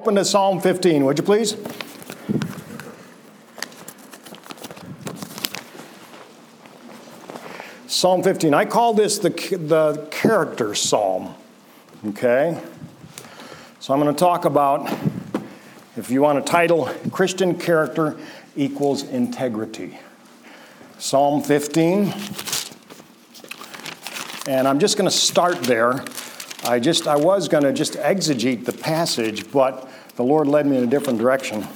Open to Psalm 15, would you please? Psalm 15. I call this the, the character psalm. Okay? So I'm going to talk about, if you want a title, Christian character equals integrity. Psalm 15. And I'm just going to start there. I just I was going to just exegete the passage, but the Lord led me in a different direction.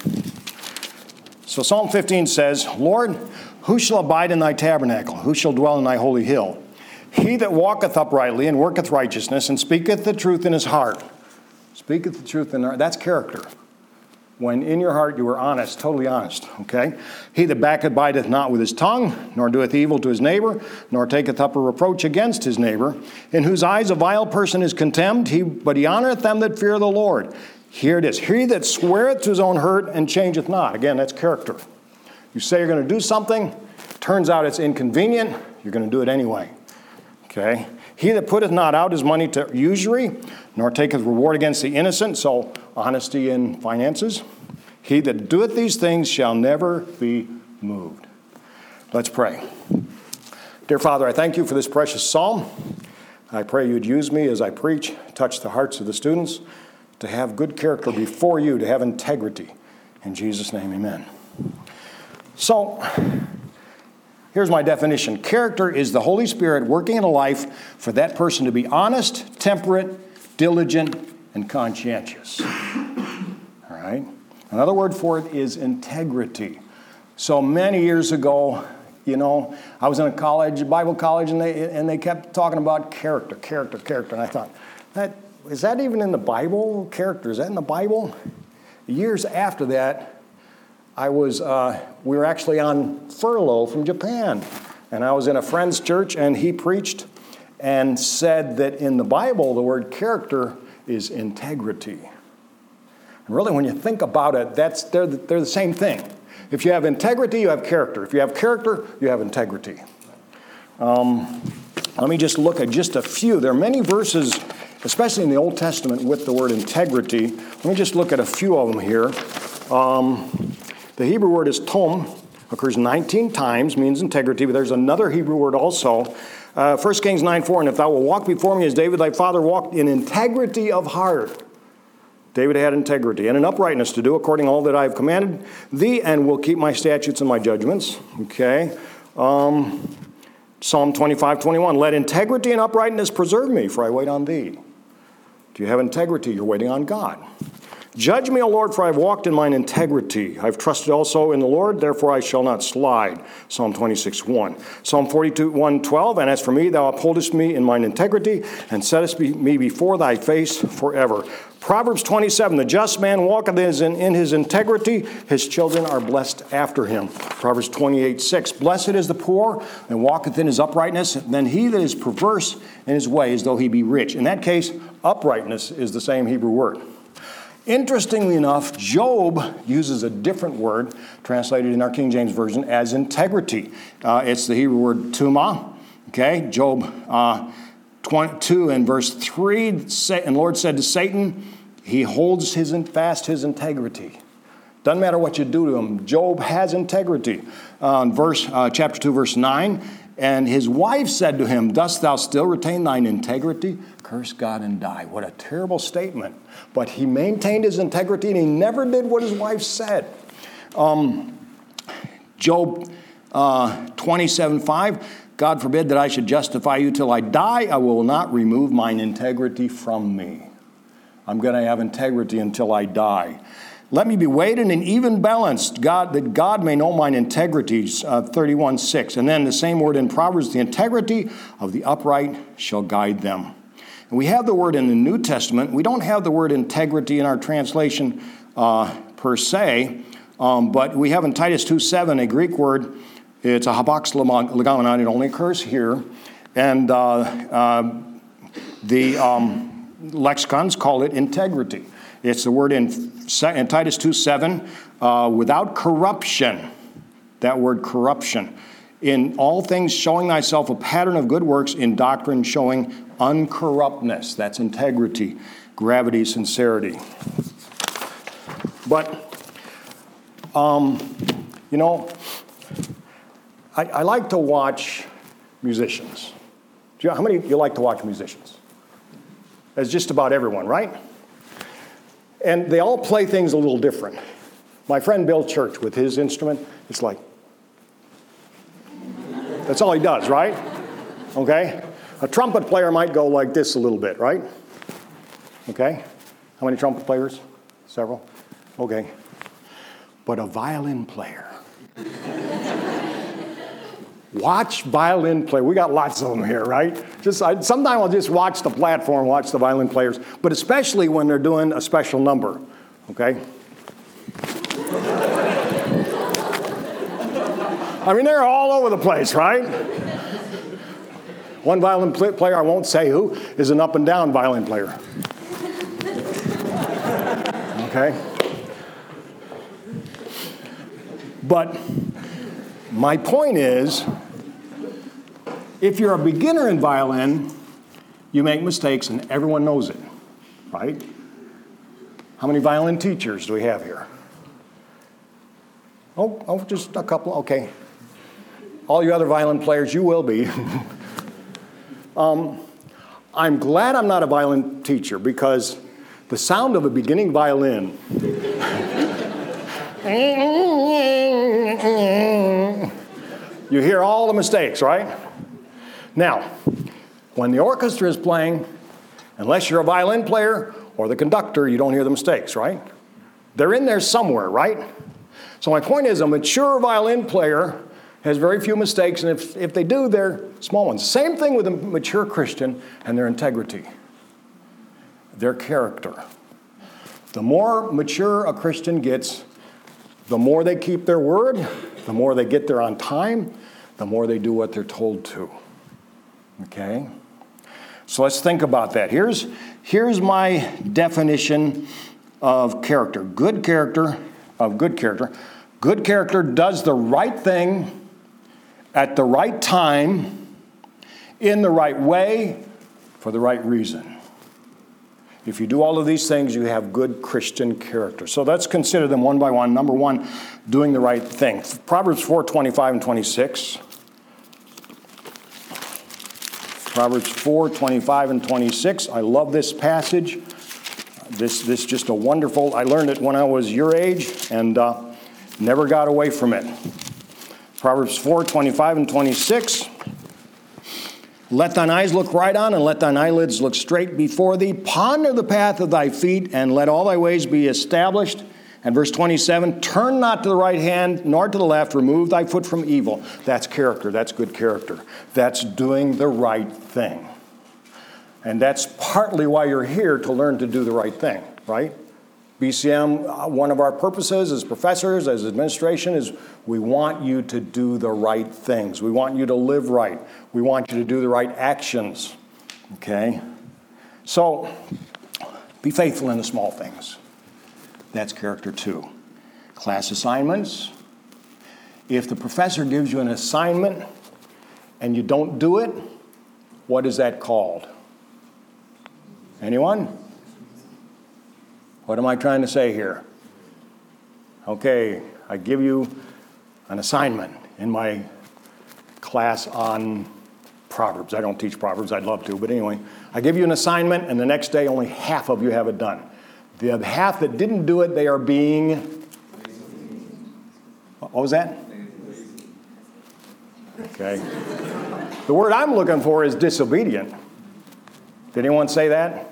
So Psalm 15 says, "Lord, who shall abide in thy tabernacle? Who shall dwell in thy holy hill? He that walketh uprightly and worketh righteousness and speaketh the truth in his heart. Speaketh the truth in. That's character. When in your heart you are honest, totally honest, okay? He that backbiteth not with his tongue, nor doeth evil to his neighbor, nor taketh up a reproach against his neighbor, in whose eyes a vile person is contemned, he, but he honoreth them that fear the Lord. Here it is. He that sweareth to his own hurt and changeth not. Again, that's character. You say you're going to do something, turns out it's inconvenient, you're going to do it anyway. Okay? He that putteth not out his money to usury, nor taketh reward against the innocent, so honesty in finances. He that doeth these things shall never be moved. Let's pray. Dear Father, I thank you for this precious psalm. I pray you'd use me as I preach, touch the hearts of the students, to have good character before you, to have integrity. In Jesus' name, amen. So, here's my definition character is the Holy Spirit working in a life for that person to be honest, temperate, diligent, and conscientious. All right? Another word for it is integrity. So, many years ago, you know, I was in a college, Bible college, and they, and they kept talking about character, character, character. And I thought, that, is that even in the Bible? Character, is that in the Bible? Years after that, I was, uh, we were actually on furlough from Japan. And I was in a friend's church, and he preached and said that in the Bible, the word character is integrity. And really, when you think about it, that's, they're, the, they're the same thing. If you have integrity, you have character. If you have character, you have integrity. Um, let me just look at just a few. There are many verses, especially in the Old Testament, with the word integrity. Let me just look at a few of them here. Um, the Hebrew word is tom, occurs 19 times, means integrity, but there's another Hebrew word also. Uh, 1 Kings 9 4, and if thou wilt walk before me as David thy father walked in integrity of heart. David had integrity and an uprightness to do according to all that I have commanded thee, and will keep my statutes and my judgments. Okay. Um, Psalm 25 21, let integrity and uprightness preserve me, for I wait on thee. Do you have integrity? You're waiting on God. Judge me, O Lord, for I have walked in mine integrity. I have trusted also in the Lord, therefore I shall not slide. Psalm 26, 1. Psalm 42, 1, 12. And as for me, thou upholdest me in mine integrity, and settest me before thy face forever. Proverbs 27, the just man walketh in his integrity, his children are blessed after him. Proverbs 28, 6, blessed is the poor, and walketh in his uprightness, then he that is perverse in his ways, though he be rich. In that case, uprightness is the same Hebrew word. Interestingly enough, Job uses a different word translated in our King James Version as integrity. Uh, it's the Hebrew word tuma. Okay, Job uh, 22 and verse 3, and Lord said to Satan, He holds his fast his integrity. Doesn't matter what you do to him. Job has integrity. Uh, verse uh, chapter 2, verse 9, and his wife said to him, Dost thou still retain thine integrity? Curse God and die. What a terrible statement. But he maintained his integrity and he never did what his wife said. Um, Job uh, 27 5. God forbid that I should justify you till I die. I will not remove mine integrity from me. I'm going to have integrity until I die. Let me be weighed in an even balanced, God, that God may know mine integrities, uh, 31 6. And then the same word in Proverbs, the integrity of the upright shall guide them. And we have the word in the New Testament. We don't have the word integrity in our translation uh, per se, um, but we have in Titus 2 7 a Greek word. It's a hapax legomenon. It only occurs here. And uh, uh, the um, lexicons call it integrity. It's the word in, in Titus 2 7, uh, without corruption. That word corruption. In all things, showing thyself a pattern of good works, in doctrine, showing uncorruptness. That's integrity, gravity, sincerity. But, um, you know, I, I like to watch musicians. How many you like to watch musicians? That's just about everyone, right? And they all play things a little different. My friend Bill Church with his instrument, it's like, that's all he does, right? Okay? A trumpet player might go like this a little bit, right? Okay? How many trumpet players? Several? Okay. But a violin player. watch violin play. We got lots of them here, right? Just I, sometimes I'll just watch the platform, watch the violin players, but especially when they're doing a special number. Okay? I mean, they're all over the place, right? One violin player, I won't say who, is an up and down violin player. Okay? But my point is if you're a beginner in violin, you make mistakes and everyone knows it, right? How many violin teachers do we have here? Oh, oh just a couple, okay. All you other violin players, you will be. um, I'm glad I'm not a violin teacher because the sound of a beginning violin. you hear all the mistakes, right? Now, when the orchestra is playing, unless you're a violin player or the conductor, you don't hear the mistakes, right? They're in there somewhere, right? So, my point is a mature violin player has very few mistakes, and if, if they do, they're small ones. Same thing with a mature Christian and their integrity, their character. The more mature a Christian gets, the more they keep their word, the more they get there on time, the more they do what they're told to. Okay? So let's think about that. Here's, here's my definition of character good character, of good character. Good character does the right thing at the right time, in the right way, for the right reason. If you do all of these things, you have good Christian character. So let's consider them one by one. Number one, doing the right thing. Proverbs 4 25 and 26. Proverbs 4 25 and 26. I love this passage. This, this just a wonderful, I learned it when I was your age and uh, never got away from it. Proverbs 4 25 and 26. Let thine eyes look right on, and let thine eyelids look straight before thee. Ponder the path of thy feet, and let all thy ways be established. And verse 27 Turn not to the right hand, nor to the left. Remove thy foot from evil. That's character. That's good character. That's doing the right thing. And that's partly why you're here to learn to do the right thing, right? BCM, uh, one of our purposes as professors, as administration, is we want you to do the right things. We want you to live right. We want you to do the right actions. Okay? So, be faithful in the small things. That's character two. Class assignments. If the professor gives you an assignment and you don't do it, what is that called? Anyone? What am I trying to say here? Okay, I give you an assignment in my class on Proverbs. I don't teach Proverbs, I'd love to, but anyway, I give you an assignment, and the next day only half of you have it done. The half that didn't do it, they are being. What was that? Okay. The word I'm looking for is disobedient. Did anyone say that?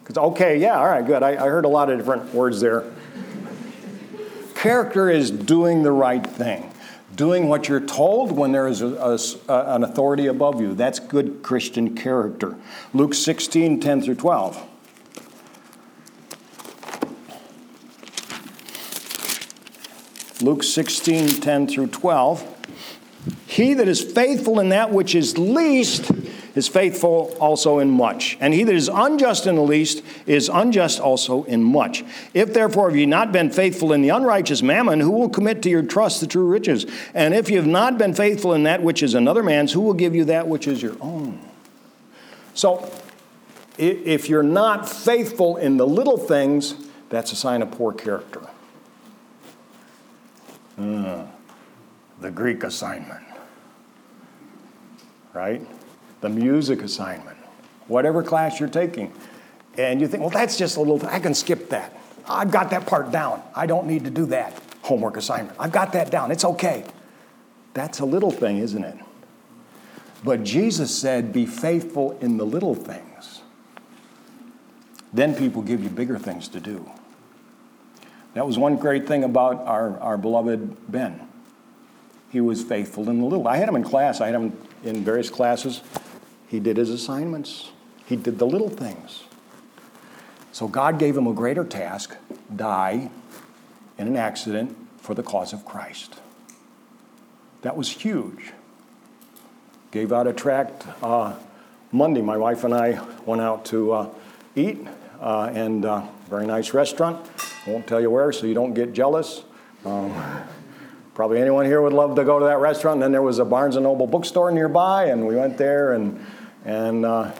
Because, okay, yeah, all right, good. I, I heard a lot of different words there. Character is doing the right thing, doing what you're told when there is a, a, an authority above you. That's good Christian character. Luke 16, 10 through 12. Luke 16, 10 through 12. He that is faithful in that which is least is faithful also in much. And he that is unjust in the least is unjust also in much. If therefore have ye not been faithful in the unrighteous mammon, who will commit to your trust the true riches? And if you have not been faithful in that which is another man's, who will give you that which is your own? So, if you're not faithful in the little things, that's a sign of poor character. Uh, the Greek assignment, right? The music assignment, whatever class you're taking. And you think, well, that's just a little, I can skip that. I've got that part down. I don't need to do that homework assignment. I've got that down. It's okay. That's a little thing, isn't it? But Jesus said, be faithful in the little things. Then people give you bigger things to do. That was one great thing about our, our beloved Ben. He was faithful in the little. I had him in class, I had him in various classes. He did his assignments, he did the little things. So God gave him a greater task die in an accident for the cause of Christ. That was huge. Gave out a tract uh, Monday. My wife and I went out to uh, eat, uh, and uh, very nice restaurant. Won't tell you where, so you don't get jealous. Um, probably anyone here would love to go to that restaurant. And then there was a Barnes and Noble bookstore nearby, and we went there, and and uh,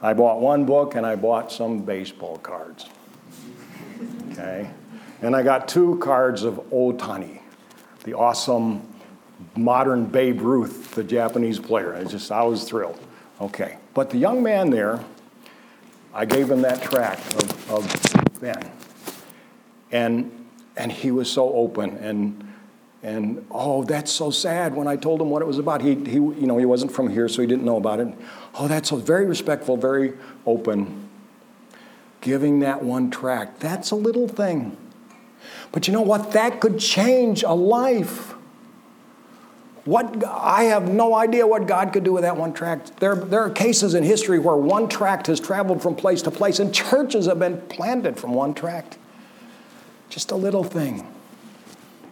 I bought one book, and I bought some baseball cards. Okay, and I got two cards of Ohtani, the awesome modern Babe Ruth, the Japanese player. I just, I was thrilled. Okay. But the young man there, I gave him that tract of, of Ben. And, and he was so open and, and oh, that's so sad when I told him what it was about. He, he, you know, he wasn't from here, so he didn't know about it. Oh, that's so very respectful, very open. Giving that one tract, that's a little thing. But you know what? That could change a life. What, I have no idea what God could do with that one tract. There, there are cases in history where one tract has traveled from place to place, and churches have been planted from one tract. Just a little thing.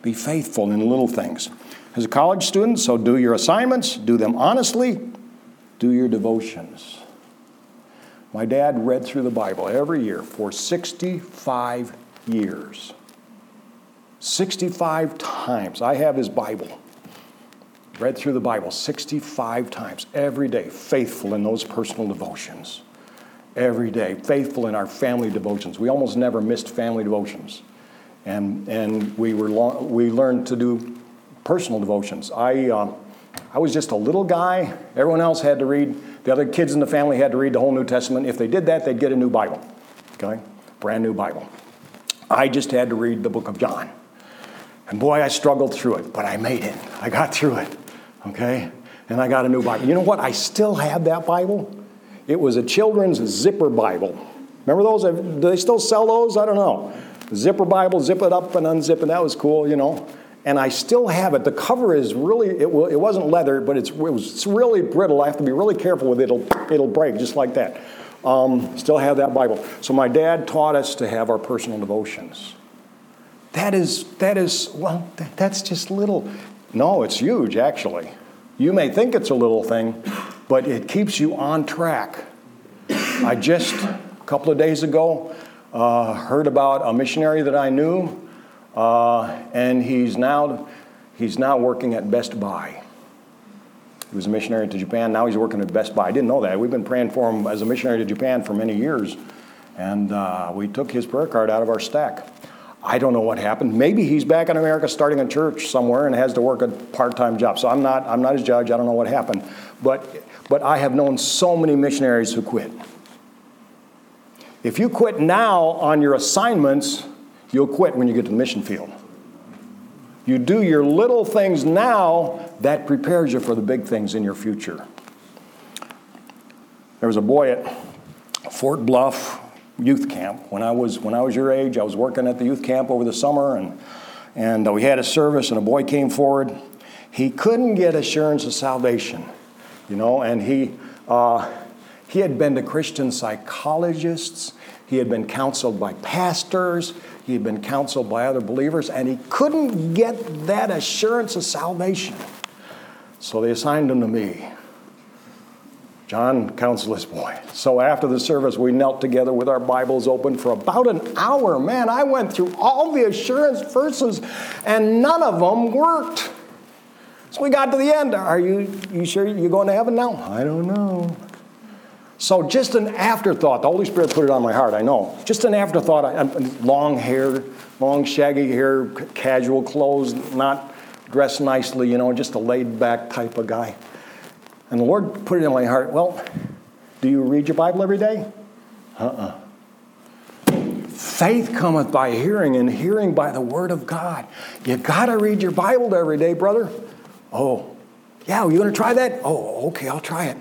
Be faithful in little things. As a college student, so do your assignments, do them honestly, do your devotions. My dad read through the Bible every year for 65 years. 65 times. I have his Bible read through the Bible 65 times every day, faithful in those personal devotions. Every day, faithful in our family devotions. We almost never missed family devotions. And, and we, were long, we learned to do personal devotions. I, uh, I was just a little guy. Everyone else had to read, the other kids in the family had to read the whole New Testament. If they did that, they'd get a new Bible, okay? Brand new Bible. I just had to read the book of John. And boy, I struggled through it, but I made it. I got through it okay? And I got a new Bible. You know what? I still have that Bible. It was a children's zipper Bible. Remember those? Do they still sell those? I don't know. Zipper Bible, zip it up and unzip it. That was cool, you know. And I still have it. The cover is really, it, it wasn't leather, but it's, it was, it's really brittle. I have to be really careful with it. It'll, it'll break just like that. Um, still have that Bible. So my dad taught us to have our personal devotions. That is, that is, well, that's just little. No, it's huge, actually. You may think it's a little thing, but it keeps you on track. I just, a couple of days ago, uh, heard about a missionary that I knew, uh, and he's now, he's now working at Best Buy. He was a missionary to Japan. Now he's working at Best Buy. I didn't know that. We've been praying for him as a missionary to Japan for many years. And uh, we took his prayer card out of our stack. I don't know what happened. Maybe he's back in America starting a church somewhere and has to work a part-time job. So I'm not, I'm not his judge. I don't know what happened. But, but I have known so many missionaries who quit. If you quit now on your assignments, you'll quit when you get to the mission field. You do your little things now, that prepares you for the big things in your future. There was a boy at Fort Bluff youth camp. When I was when I was your age, I was working at the youth camp over the summer, and and uh, we had a service, and a boy came forward. He couldn't get assurance of salvation, you know, and he uh, he had been to Christian psychologists. He had been counseled by pastors. He had been counseled by other believers, and he couldn't get that assurance of salvation. So they assigned him to me. John counseled this boy. So after the service, we knelt together with our Bibles open for about an hour. Man, I went through all the assurance verses, and none of them worked. So we got to the end. Are you, you sure you're going to heaven now? I don't know. So just an afterthought. The Holy Spirit put it on my heart, I know. Just an afterthought. Long hair, long shaggy hair, casual clothes, not dressed nicely, you know, just a laid back type of guy. And the Lord put it in my heart, well, do you read your Bible every day? Uh-uh. Faith cometh by hearing, and hearing by the word of God. You got to read your Bible every day, brother. Oh, yeah, you to try that? Oh, okay, I'll try it.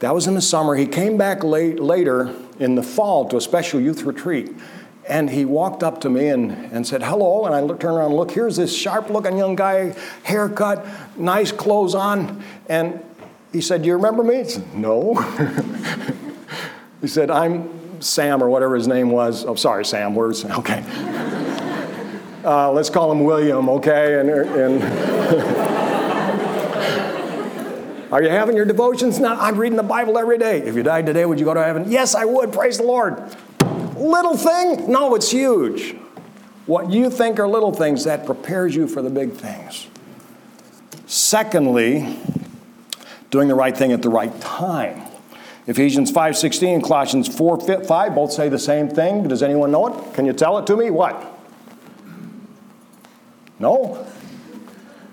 That was in the summer. He came back late, later in the fall to a special youth retreat. And he walked up to me and, and said, Hello. And I looked, turned around and looked. Here's this sharp looking young guy, haircut, nice clothes on. And he said, Do you remember me? Said, no. he said, I'm Sam, or whatever his name was. Oh, sorry, Sam. Where's, okay. Uh, let's call him William, okay? And, and are you having your devotions? No, I'm reading the Bible every day. If you died today, would you go to heaven? Yes, I would. Praise the Lord. Little thing? No, it's huge. What you think are little things, that prepares you for the big things. Secondly, doing the right thing at the right time. Ephesians 5:16, Colossians 4, 5 both say the same thing. Does anyone know it? Can you tell it to me? What? No?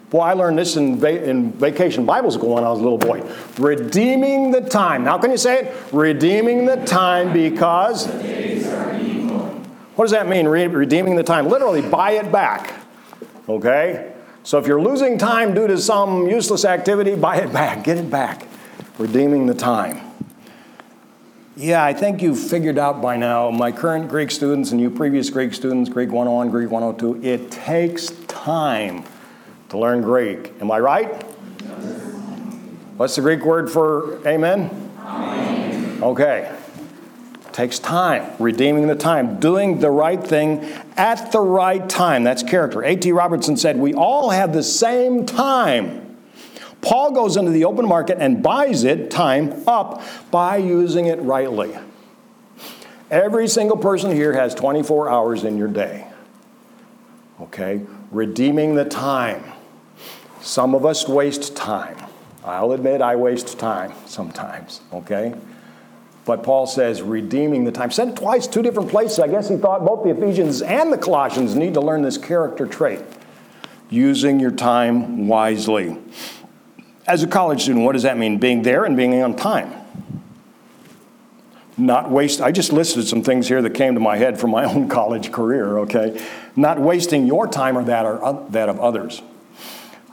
Boy, I learned this in, va- in vacation Bible school when I was a little boy. Redeeming the time. How can you say it? Redeeming the time because. What does that mean, re- redeeming the time? Literally, buy it back. Okay? So if you're losing time due to some useless activity, buy it back, get it back. Redeeming the time. Yeah, I think you've figured out by now, my current Greek students and you previous Greek students, Greek 101, Greek 102, it takes time to learn Greek. Am I right? What's the Greek word for amen? amen? Okay. Takes time, redeeming the time, doing the right thing at the right time. That's character. A.T. Robertson said, We all have the same time. Paul goes into the open market and buys it, time, up by using it rightly. Every single person here has 24 hours in your day. Okay? Redeeming the time. Some of us waste time. I'll admit I waste time sometimes, okay? But Paul says, redeeming the time. Said twice, two different places. I guess he thought both the Ephesians and the Colossians need to learn this character trait using your time wisely. As a college student, what does that mean? Being there and being on time. Not waste, I just listed some things here that came to my head from my own college career, okay? Not wasting your time or that, or that of others.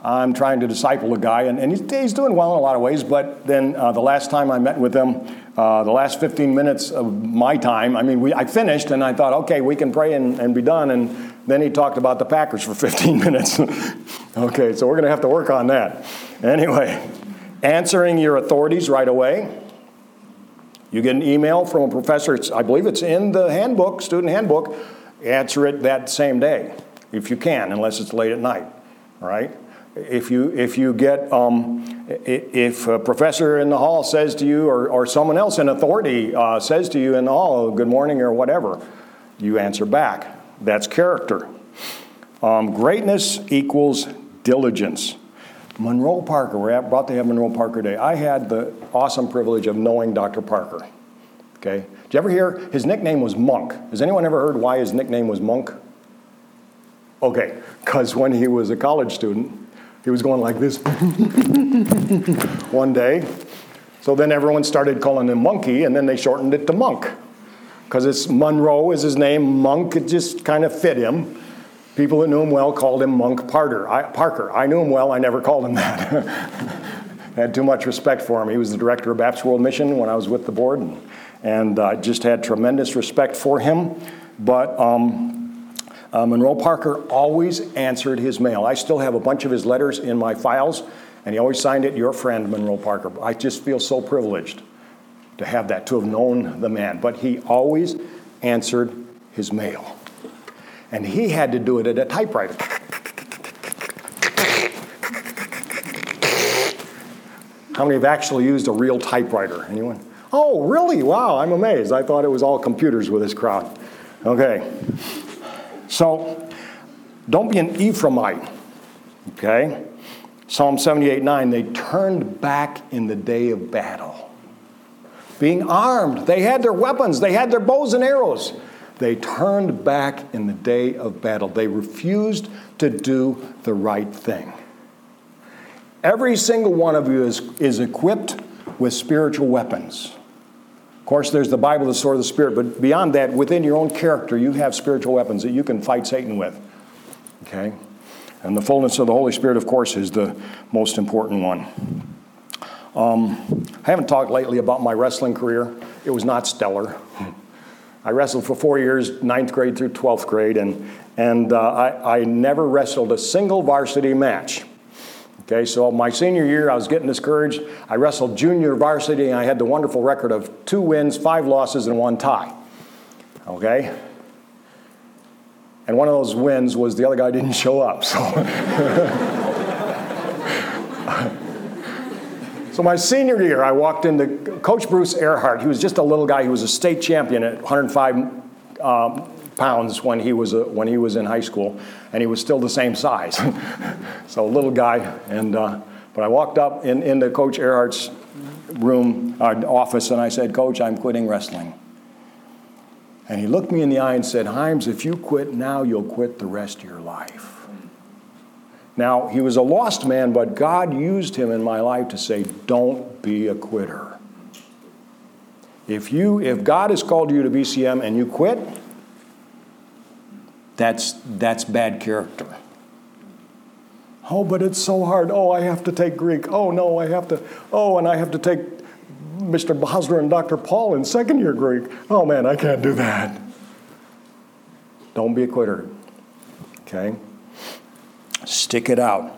I'm trying to disciple a guy, and, and he's, he's, doing well in a lot of ways, but then uh, the last time I met with him, uh, the last 15 minutes of my time, I mean, we, I finished and I thought, okay, we can pray and, and be done. And then he talked about the Packers for 15 minutes. okay, so we're going to have to work on that. Anyway, answering your authorities right away. You get an email from a professor, I believe it's in the handbook, student handbook. Answer it that same day, if you can, unless it's late at night. All right? If you if you get um, if a professor in the hall says to you or, or someone else in authority uh, says to you in the hall good morning or whatever you answer back. That's character. Um, greatness equals diligence. Monroe parker we're about to have monroe parker day. I had the awesome privilege of knowing dr parker okay? Did you ever hear his nickname was monk. Has anyone ever heard why his nickname was monk? Okay because when he was a college student he was going like this one day. So then everyone started calling him Monkey, and then they shortened it to Monk. Because it's Monroe is his name, Monk, it just kind of fit him. People that knew him well called him Monk Parker. I, Parker. I knew him well, I never called him that. I had too much respect for him. He was the director of Baptist World Mission when I was with the board, and, I uh, just had tremendous respect for him. But um, Um, Monroe Parker always answered his mail. I still have a bunch of his letters in my files, and he always signed it, Your friend, Monroe Parker. I just feel so privileged to have that, to have known the man. But he always answered his mail. And he had to do it at a typewriter. How many have actually used a real typewriter? Anyone? Oh, really? Wow, I'm amazed. I thought it was all computers with this crowd. Okay. So don't be an Ephraimite, okay? Psalm 78 9, they turned back in the day of battle. being armed. They had their weapons, they had their bows and arrows. They turned back in the day of battle. They refused to do the right thing. Every single one of you is, is equipped with spiritual weapons. Of course, there's the Bible, the sword of the Spirit, but beyond that, within your own character, you have spiritual weapons that you can fight Satan with. Okay? And the fullness of the Holy Spirit, of course, is the most important one. Um, I haven't talked lately about my wrestling career. It was not stellar. I wrestled for four years, ninth grade through 12th grade, and, and uh, I, I never wrestled a single varsity match. Okay, so my senior year, I was getting discouraged. I wrestled junior varsity, and I had the wonderful record of two wins, five losses, and one tie. Okay? And one of those wins was the other guy didn't show up. So, so my senior year, I walked into Coach Bruce Earhart. He was just a little guy. He was a state champion at 105 um, pounds when he was a, when he was in high school, and he was still the same size. so a little guy, and uh, but I walked up in, into Coach Earhart's room uh, office, and I said, "Coach, I'm quitting wrestling." And he looked me in the eye and said, "Himes, if you quit now, you'll quit the rest of your life." Now, he was a lost man, but God used him in my life to say, Don't be a quitter. If, you, if God has called you to BCM and you quit, that's, that's bad character. Oh, but it's so hard. Oh, I have to take Greek. Oh, no, I have to. Oh, and I have to take Mr. Bosler and Dr. Paul in second year Greek. Oh, man, I can't do that. Don't be a quitter. Okay? Stick it out.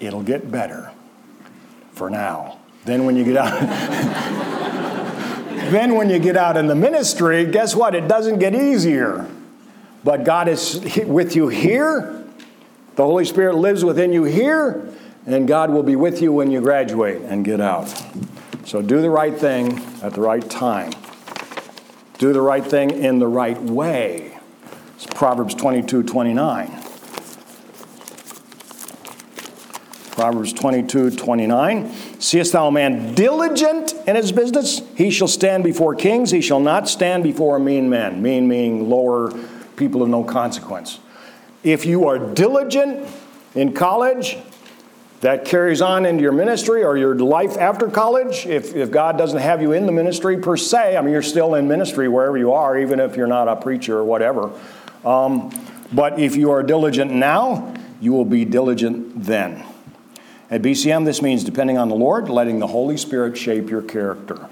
It'll get better for now. Then when you get out Then when you get out in the ministry, guess what? It doesn't get easier. But God is with you here. The Holy Spirit lives within you here, and God will be with you when you graduate and get out. So do the right thing at the right time. Do the right thing in the right way. It's Proverbs 22 29. Proverbs 22 29. Seest thou a man diligent in his business? He shall stand before kings. He shall not stand before a mean man. Mean meaning lower people of no consequence. If you are diligent in college, that carries on into your ministry or your life after college. If, if God doesn't have you in the ministry per se, I mean, you're still in ministry wherever you are, even if you're not a preacher or whatever. Um, but if you are diligent now, you will be diligent then. At BCM, this means depending on the Lord, letting the Holy Spirit shape your character.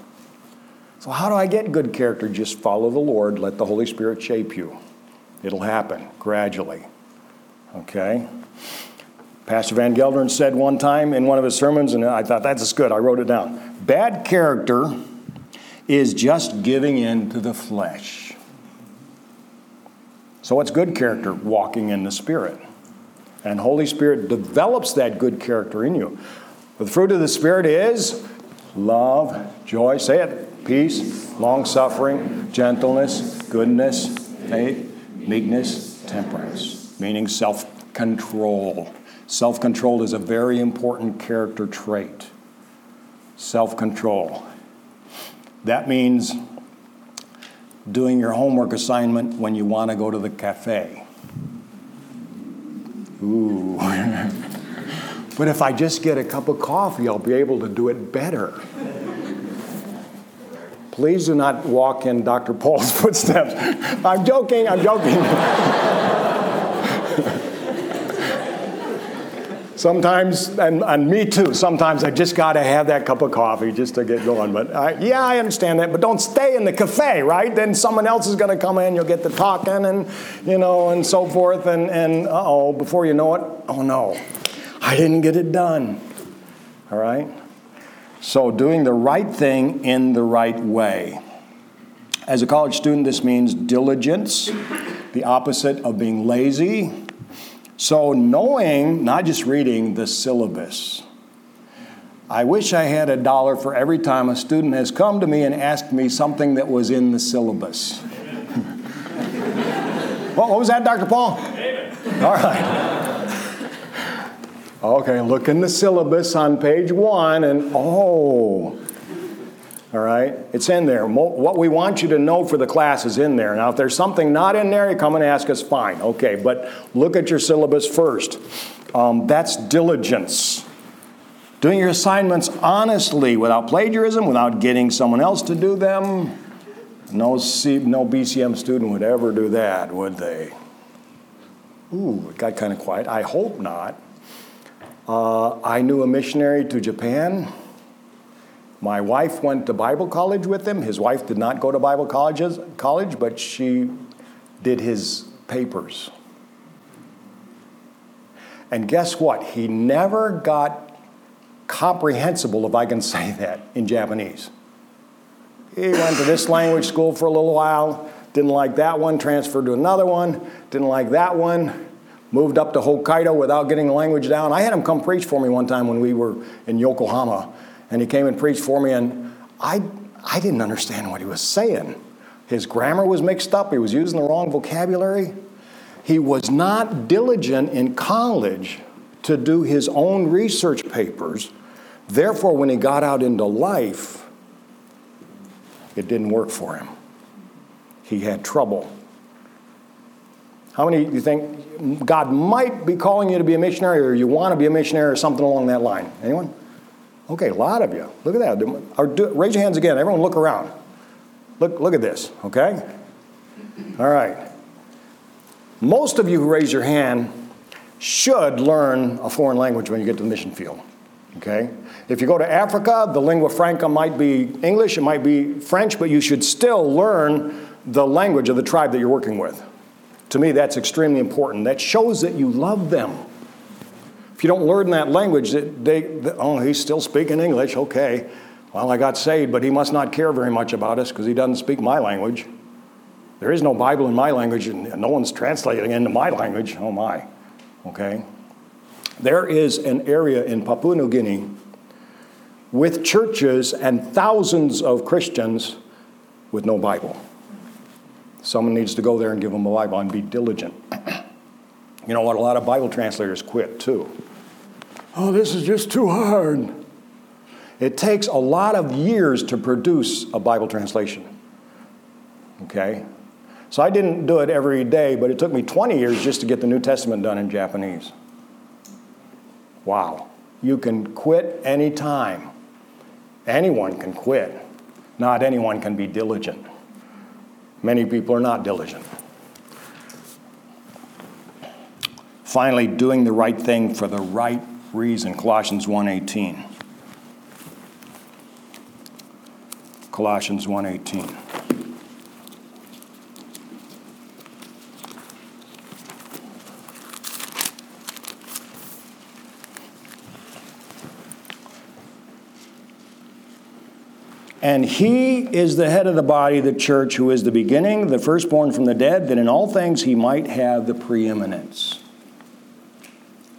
So, how do I get good character? Just follow the Lord, let the Holy Spirit shape you. It'll happen gradually. Okay? Pastor Van Gelderen said one time in one of his sermons, and I thought that's good. I wrote it down. Bad character is just giving in to the flesh. So, what's good character? Walking in the Spirit. And Holy Spirit develops that good character in you. The fruit of the Spirit is love, joy, say it, peace, long suffering, gentleness, goodness, faith, meekness, temperance, meaning self control. Self control is a very important character trait. Self control. That means doing your homework assignment when you want to go to the cafe. Ooh. but if I just get a cup of coffee, I'll be able to do it better. Please do not walk in Dr. Paul's footsteps. I'm joking, I'm joking. sometimes, and, and me too, sometimes I just got to have that cup of coffee just to get going. But I, yeah, I understand that. But don't stay in the cafe, right? Then someone else is going to come in, you'll get the talking and, you know, and so forth. And, and oh, before you know it, oh no, I didn't get it done. All right? So, doing the right thing in the right way. As a college student, this means diligence, the opposite of being lazy. So, knowing, not just reading, the syllabus. I wish I had a dollar for every time a student has come to me and asked me something that was in the syllabus. what, what was that, Dr. Paul? All right. Okay, look in the syllabus on page one, and oh, All right? It's in there. What we want you to know for the class is in there. Now, if there's something not in there, you come and ask us, fine. Okay, but look at your syllabus first. Um, that's diligence. Doing your assignments honestly, without plagiarism, without getting someone else to do them. No, C, no BCM student would ever do that, would they? Ooh, it got kind of quiet. I hope not. Uh, I knew a missionary to Japan. My wife went to Bible college with him. His wife did not go to Bible colleges, college, but she did his papers. And guess what? He never got comprehensible, if I can say that, in Japanese. He went to this language school for a little while, didn't like that one, transferred to another one, didn't like that one, moved up to Hokkaido without getting the language down. I had him come preach for me one time when we were in Yokohama, and he came and preached for me, and I, I didn't understand what he was saying. His grammar was mixed up, he was using the wrong vocabulary. He was not diligent in college to do his own research papers. Therefore, when he got out into life, it didn't work for him. He had trouble. How many do you think God might be calling you to be a missionary or you want to be a missionary or something along that line? Anyone? Okay, a lot of you. Look at that. Do, raise your hands again. Everyone look around. Look, look at this, okay? All right. Most of you who raise your hand should learn a foreign language when you get to the mission field. Okay? If you go to Africa, the lingua franca might be English, it might be French, but you should still learn the language of the tribe that you're working with. To me, that's extremely important. That shows that you love them. If you don't learn that language, they, they, oh, he's still speaking English, okay. Well, I got saved, but he must not care very much about us because he doesn't speak my language. There is no Bible in my language, and no one's translating into my language. Oh my. Okay? There is an area in Papua New Guinea with churches and thousands of Christians with no Bible. Someone needs to go there and give them a Bible and be diligent. you know what? A lot of Bible translators quit too. Oh, this is just too hard. It takes a lot of years to produce a Bible translation. Okay? So I didn't do it every day, but it took me 20 years just to get the New Testament done in Japanese. Wow. You can quit anytime. Anyone can quit. Not anyone can be diligent. Many people are not diligent. Finally, doing the right thing for the right reason. Colossians 1:18. Colossians 1:18. And he is the head of the body, the church, who is the beginning, the firstborn from the dead, that in all things he might have the preeminence.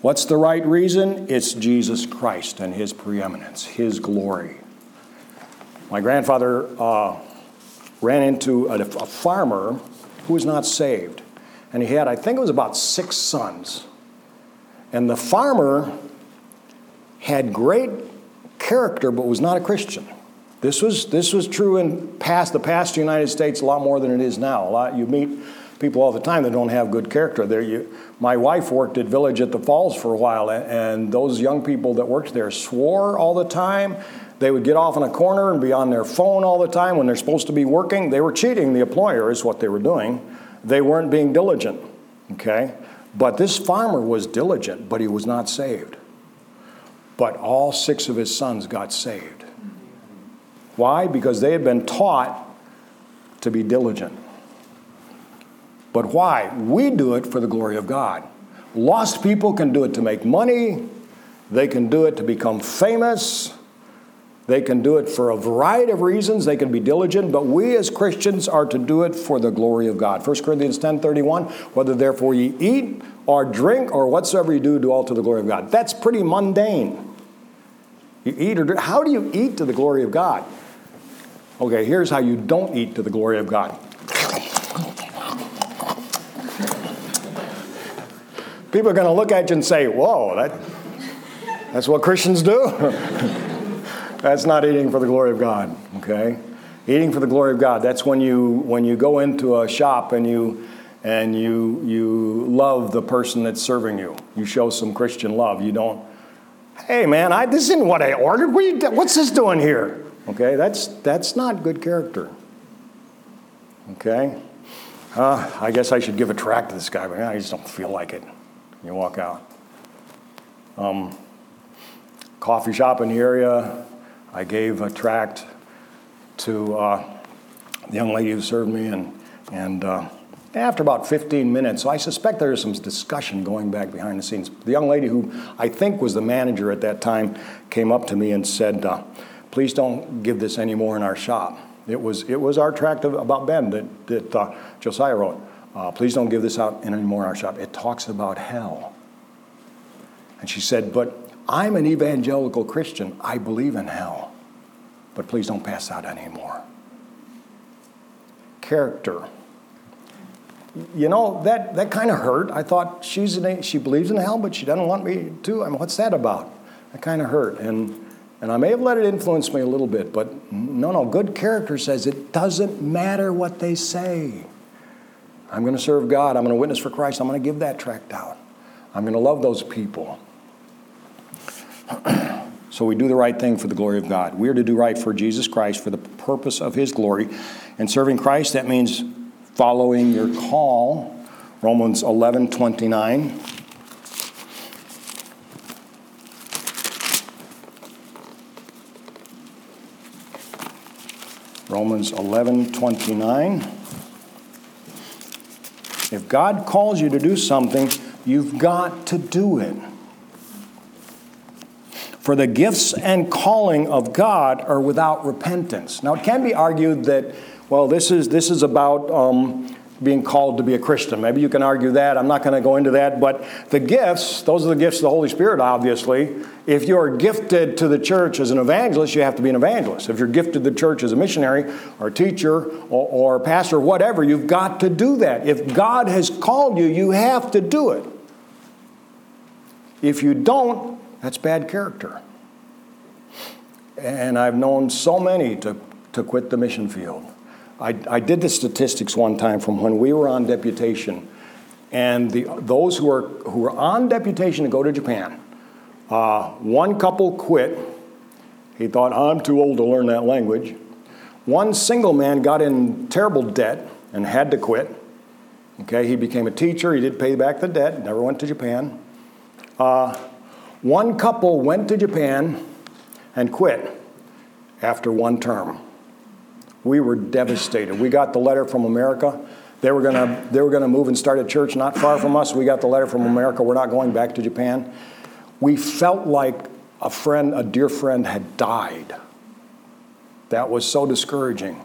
What's the right reason? It's Jesus Christ and his preeminence, his glory. My grandfather uh, ran into a, a farmer who was not saved. And he had, I think it was about six sons. And the farmer had great character, but was not a Christian. This was, this was true in past, the past United States a lot more than it is now. A lot, you meet people all the time that don't have good character. There, you, my wife worked at Village at the Falls for a while, and those young people that worked there swore all the time. They would get off in a corner and be on their phone all the time when they're supposed to be working. They were cheating the employer, is what they were doing. They weren't being diligent, okay? But this farmer was diligent, but he was not saved. But all six of his sons got saved. Why? Because they had been taught to be diligent. But why? We do it for the glory of God. Lost people can do it to make money, they can do it to become famous. They can do it for a variety of reasons. They can be diligent, but we as Christians are to do it for the glory of God. 1 Corinthians 10:31, whether therefore ye eat or drink or whatsoever you do, do all to the glory of God. That's pretty mundane. You eat or drink. How do you eat to the glory of God? Okay, here's how you don't eat to the glory of God. People are going to look at you and say, Whoa, that, that's what Christians do? That's not eating for the glory of God, okay? Eating for the glory of God. That's when you when you go into a shop and you and you you love the person that's serving you. You show some Christian love. You don't, hey man, I, this isn't what I ordered. What you, what's this doing here? Okay, that's that's not good character. Okay, uh, I guess I should give a tract to this guy, but I just don't feel like it. You walk out. Um, coffee shop in the area. I gave a tract to uh, the young lady who served me, and and. Uh, after about 15 minutes, so I suspect there was some discussion going back behind the scenes. The young lady who I think was the manager at that time came up to me and said, uh, Please don't give this anymore in our shop. It was, it was our tract of, about Ben that, that uh, Josiah wrote. Uh, Please don't give this out anymore in our shop. It talks about hell. And she said, But I'm an evangelical Christian. I believe in hell. But please don't pass out anymore. Character you know, that, that kind of hurt. I thought she's in, she believes in hell, but she doesn't want me to. I mean, what's that about? That kind of hurt. And, and I may have let it influence me a little bit, but no, no, good character says it doesn't matter what they say. I'm going to serve God. I'm going to witness for Christ. I'm going to give that tract out. I'm going to love those people. so we do the right thing for the glory of God. We are to do right for Jesus Christ for the purpose of His glory. And serving Christ, that means following your call. Romans 11 29. Romans 11 29. If God calls you to do something, you've got to do it. For the gifts and calling of God are without repentance. Now, it can be argued that well, this is, this is about um, being called to be a Christian. Maybe you can argue that. I'm not going to go into that. But the gifts, those are the gifts of the Holy Spirit, obviously. If you're gifted to the church as an evangelist, you have to be an evangelist. If you're gifted to the church as a missionary or teacher or, or pastor, whatever, you've got to do that. If God has called you, you have to do it. If you don't, that's bad character. And I've known so many to, to quit the mission field. I, I did the statistics one time from when we were on deputation, and the, those who were, who were on deputation to go to Japan, uh, one couple quit. He thought, I'm too old to learn that language. One single man got in terrible debt and had to quit. Okay, he became a teacher. He did pay back the debt, never went to Japan. Uh, one couple went to Japan and quit after one term. We were devastated. We got the letter from America. They were going to move and start a church not far from us. We got the letter from America. We're not going back to Japan. We felt like a friend, a dear friend had died. That was so discouraging.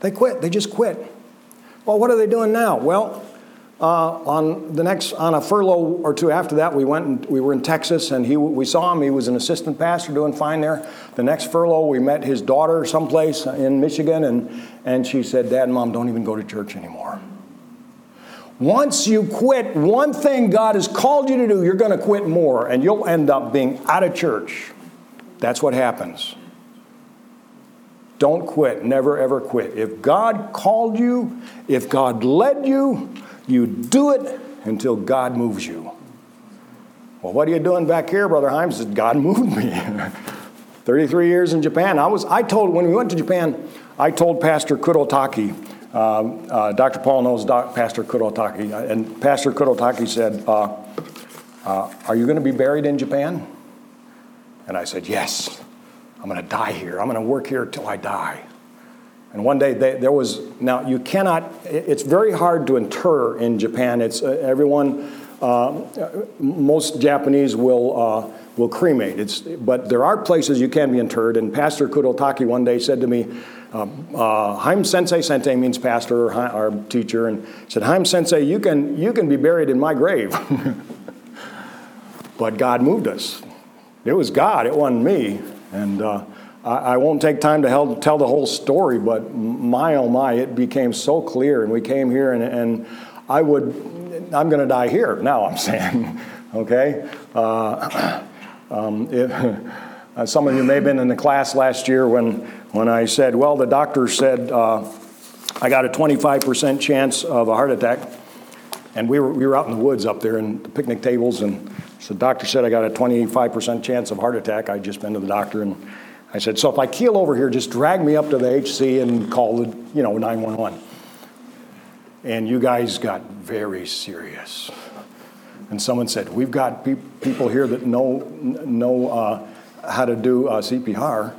They quit. They just quit. Well, what are they doing now? Well, uh, on the next on a furlough or two after that, we went and we were in Texas, and he we saw him. He was an assistant pastor doing fine there. The next furlough, we met his daughter someplace in Michigan, and and she said, "Dad and Mom don't even go to church anymore." Once you quit one thing God has called you to do, you're going to quit more, and you'll end up being out of church. That's what happens. Don't quit. Never ever quit. If God called you, if God led you, you do it until God moves you. Well, what are you doing back here, Brother Himes? Said, God moved me. 33 years in Japan. I was, I told, when we went to Japan, I told Pastor Kurotaki, uh, uh, Dr. Paul knows Doc, Pastor Kurotaki, uh, and Pastor Kurotaki said, uh, uh, Are you going to be buried in Japan? And I said, Yes. I'm going to die here. I'm going to work here till I die. And one day they, there was, now you cannot, it's very hard to inter in Japan. It's uh, everyone, uh, most Japanese will, uh, will cremate. It's, but there are places you can be interred. And Pastor Kurotaki one day said to me, um, uh, Haim Sensei, Sensei means pastor or, or teacher, and said, Haim Sensei, you can, you can be buried in my grave. but God moved us. It was God, it wasn't me. And uh, I won't take time to tell the whole story, but my oh my, it became so clear. And we came here, and, and I would, I'm going to die here now, I'm saying, okay? Uh, um, if, Uh, some of you may have been in the class last year when, when I said, well, the doctor said uh, I got a 25% chance of a heart attack. And we were, we were out in the woods up there in the picnic tables, and so the doctor said I got a 25% chance of heart attack. I'd just been to the doctor, and I said, so if I keel over here, just drag me up to the HC and call the, you know, 911. And you guys got very serious. And someone said, we've got pe- people here that know, know uh, how to do uh, CPR.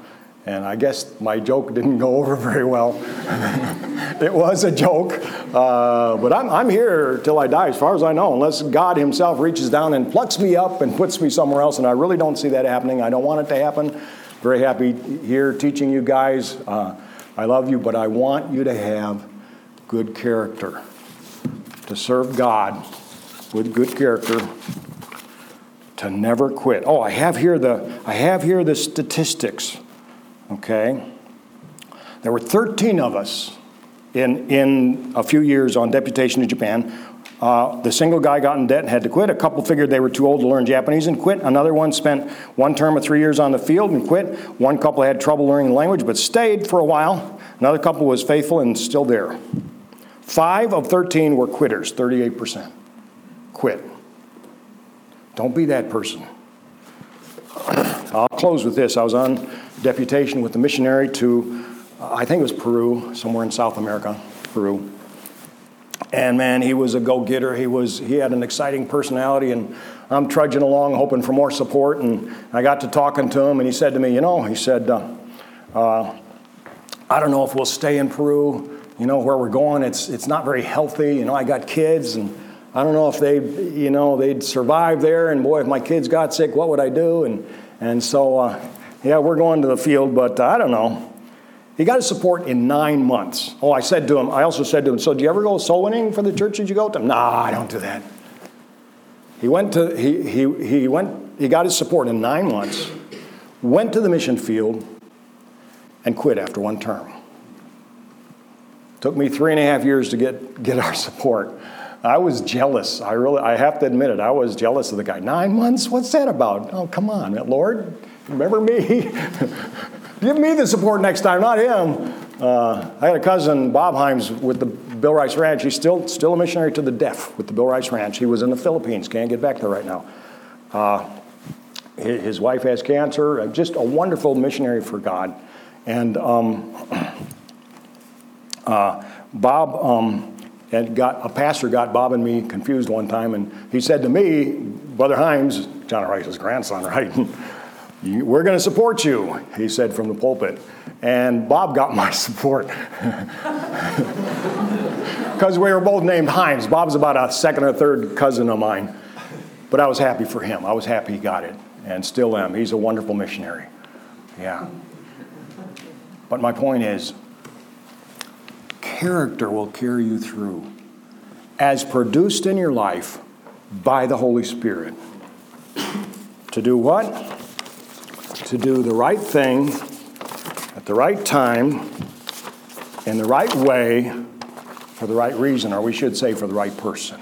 And I guess my joke didn't go over very well. it was a joke, uh, but I'm, I'm here till I die, as far as I know, unless God Himself reaches down and plucks me up and puts me somewhere else. And I really don't see that happening. I don't want it to happen. Very happy here teaching you guys. Uh, I love you, but I want you to have good character, to serve God with good character, to never quit. Oh, I have here the I have here the statistics. Okay. There were 13 of us in, in a few years on deputation to Japan. Uh, the single guy got in debt and had to quit. A couple figured they were too old to learn Japanese and quit. Another one spent one term of three years on the field and quit. One couple had trouble learning the language but stayed for a while. Another couple was faithful and still there. Five of 13 were quitters, 38%. Quit. Don't be that person. I'll close with this. I was on deputation with a missionary to, uh, I think it was Peru, somewhere in South America, Peru. And man, he was a go-getter. He was he had an exciting personality, and I'm trudging along hoping for more support. And I got to talking to him, and he said to me, you know, he said, uh, uh, I don't know if we'll stay in Peru. You know where we're going. It's it's not very healthy. You know, I got kids, and I don't know if they, you know, they'd survive there. And boy, if my kids got sick, what would I do? And and so, uh, yeah, we're going to the field, but uh, I don't know. He got his support in nine months. Oh, I said to him, I also said to him, So, do you ever go soul winning for the church that you go to? Nah, I don't do that. He went to, he, he, he went, he got his support in nine months, went to the mission field, and quit after one term. Took me three and a half years to get, get our support. I was jealous. I really, I have to admit it. I was jealous of the guy. Nine months? What's that about? Oh, come on, Lord. Remember me? Give me the support next time, not him. Uh, I had a cousin, Bob Himes, with the Bill Rice Ranch. He's still, still a missionary to the deaf with the Bill Rice Ranch. He was in the Philippines, can't get back there right now. Uh, his wife has cancer, uh, just a wonderful missionary for God. And um, uh, Bob um, got, a pastor got Bob and me confused one time, and he said to me, Brother Himes, John Rice's grandson, right? We're going to support you, he said from the pulpit. And Bob got my support. Because we were both named Himes. Bob's about a second or third cousin of mine. But I was happy for him. I was happy he got it, and still am. He's a wonderful missionary. Yeah. But my point is character will carry you through as produced in your life by the Holy Spirit. To do what? To do the right thing at the right time, in the right way, for the right reason, or we should say for the right person.